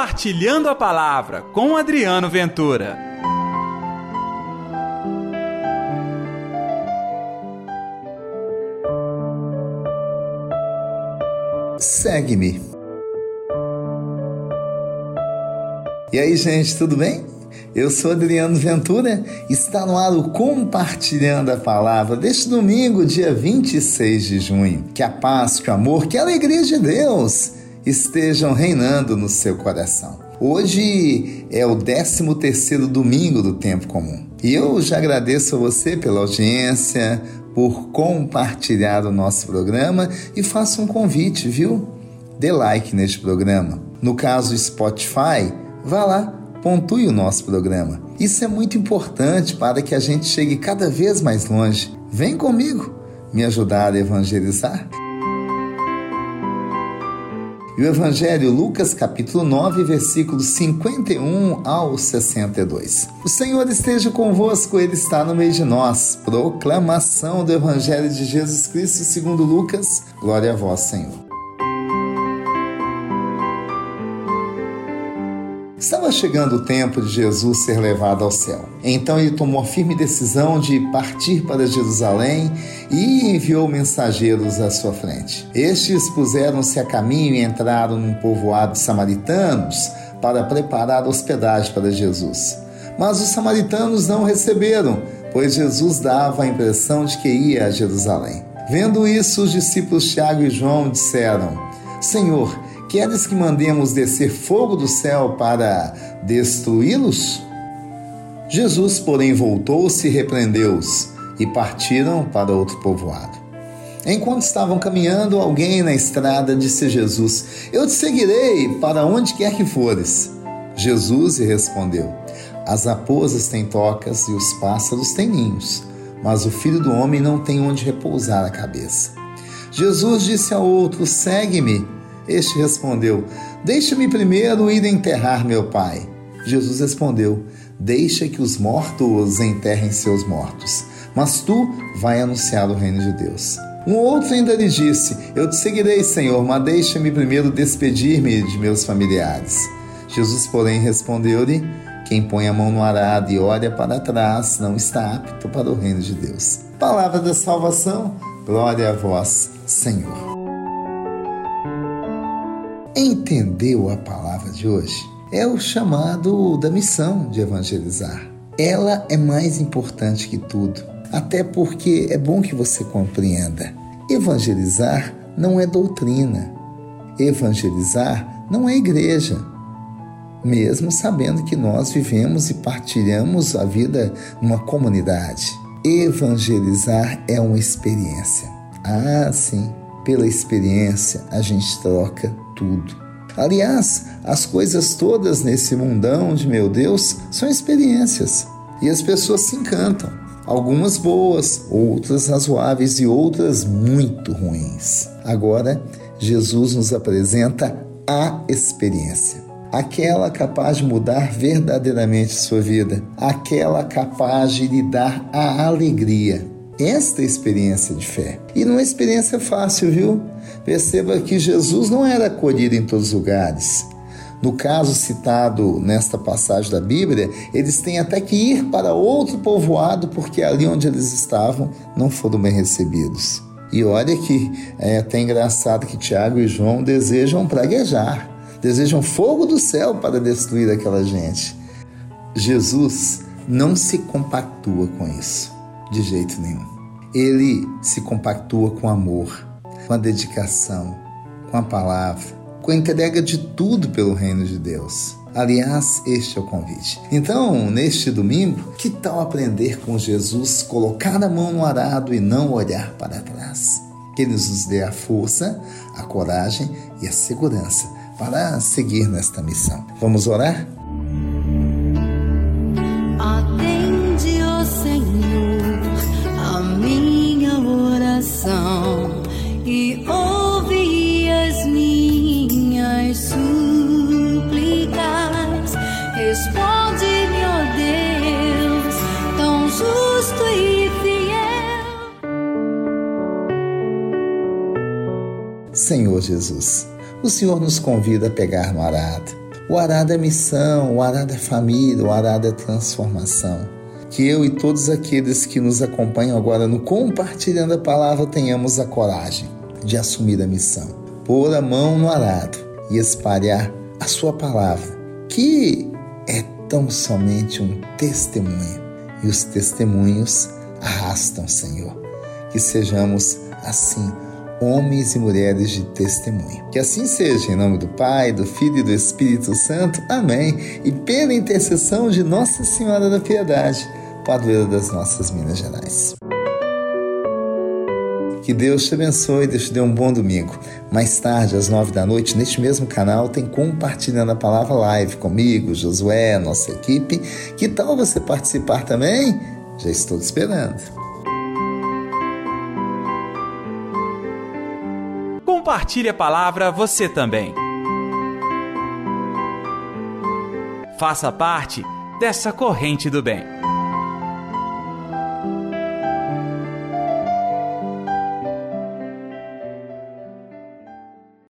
Compartilhando a Palavra com Adriano Ventura. Segue-me. E aí, gente, tudo bem? Eu sou Adriano Ventura, está no ar o Compartilhando a Palavra deste domingo, dia 26 de junho. Que a paz, que o amor, que a alegria de Deus estejam reinando no seu coração. Hoje é o 13 terceiro domingo do tempo comum. E eu já agradeço a você pela audiência, por compartilhar o nosso programa e faço um convite, viu? Dê like neste programa. No caso Spotify, vá lá pontue o nosso programa. Isso é muito importante para que a gente chegue cada vez mais longe. Vem comigo me ajudar a evangelizar. E o Evangelho, Lucas capítulo 9, versículos 51 ao 62. O Senhor esteja convosco, Ele está no meio de nós. Proclamação do Evangelho de Jesus Cristo segundo Lucas. Glória a vós, Senhor. Estava chegando o tempo de Jesus ser levado ao céu. Então ele tomou a firme decisão de partir para Jerusalém e enviou mensageiros à sua frente. Estes puseram-se a caminho e entraram num povoado de samaritanos para preparar hospedagem para Jesus. Mas os samaritanos não receberam, pois Jesus dava a impressão de que ia a Jerusalém. Vendo isso, os discípulos Tiago e João disseram: Senhor, Queres que mandemos descer fogo do céu para destruí-los? Jesus, porém, voltou-se e repreendeu-os, e partiram para outro povoado. Enquanto estavam caminhando, alguém na estrada disse a Jesus: Eu te seguirei para onde quer que fores. Jesus lhe respondeu: As raposas têm tocas e os pássaros têm ninhos, mas o filho do homem não tem onde repousar a cabeça. Jesus disse a outro: Segue-me. Este respondeu: Deixa-me primeiro ir enterrar meu pai. Jesus respondeu: Deixa que os mortos enterrem seus mortos, mas tu vai anunciar o reino de Deus. Um outro ainda lhe disse: Eu te seguirei, Senhor, mas deixa-me primeiro despedir-me de meus familiares. Jesus, porém, respondeu-lhe: Quem põe a mão no arado e olha para trás não está apto para o reino de Deus. Palavra da salvação, glória a vós, Senhor. Entendeu a palavra de hoje? É o chamado da missão de evangelizar. Ela é mais importante que tudo, até porque é bom que você compreenda. Evangelizar não é doutrina. Evangelizar não é igreja. Mesmo sabendo que nós vivemos e partilhamos a vida numa comunidade. Evangelizar é uma experiência. Ah, sim, pela experiência a gente troca tudo. Aliás, as coisas todas nesse mundão de meu Deus são experiências e as pessoas se encantam. Algumas boas, outras razoáveis e outras muito ruins. Agora, Jesus nos apresenta a experiência aquela capaz de mudar verdadeiramente sua vida, aquela capaz de lhe dar a alegria esta experiência de fé. E não é experiência fácil, viu? Perceba que Jesus não era acolhido em todos os lugares. No caso citado nesta passagem da Bíblia, eles têm até que ir para outro povoado porque ali onde eles estavam não foram bem recebidos. E olha que é até engraçado que Tiago e João desejam praguejar, desejam fogo do céu para destruir aquela gente. Jesus não se compactua com isso de jeito nenhum. Ele se compactua com amor, com a dedicação, com a palavra, com a entrega de tudo pelo reino de Deus. Aliás, este é o convite. Então, neste domingo, que tal aprender com Jesus, colocar a mão no arado e não olhar para trás? Que Ele nos dê a força, a coragem e a segurança para seguir nesta missão. Vamos orar? Senhor Jesus, o Senhor nos convida a pegar no arado. O arado é missão, o arado é família, o arado é transformação. Que eu e todos aqueles que nos acompanham agora no Compartilhando a Palavra tenhamos a coragem de assumir a missão, pôr a mão no arado e espalhar a Sua palavra, que é tão somente um testemunho. E os testemunhos arrastam, Senhor. Que sejamos assim homens e mulheres de testemunho. Que assim seja, em nome do Pai, do Filho e do Espírito Santo. Amém. E pela intercessão de Nossa Senhora da Piedade, padroeira das nossas Minas Gerais. Que Deus te abençoe e te dê um bom domingo. Mais tarde, às nove da noite, neste mesmo canal, tem Compartilhando a Palavra Live comigo, Josué, nossa equipe. Que tal você participar também? Já estou te esperando. Compartilhe a palavra você também. Faça parte dessa corrente do bem.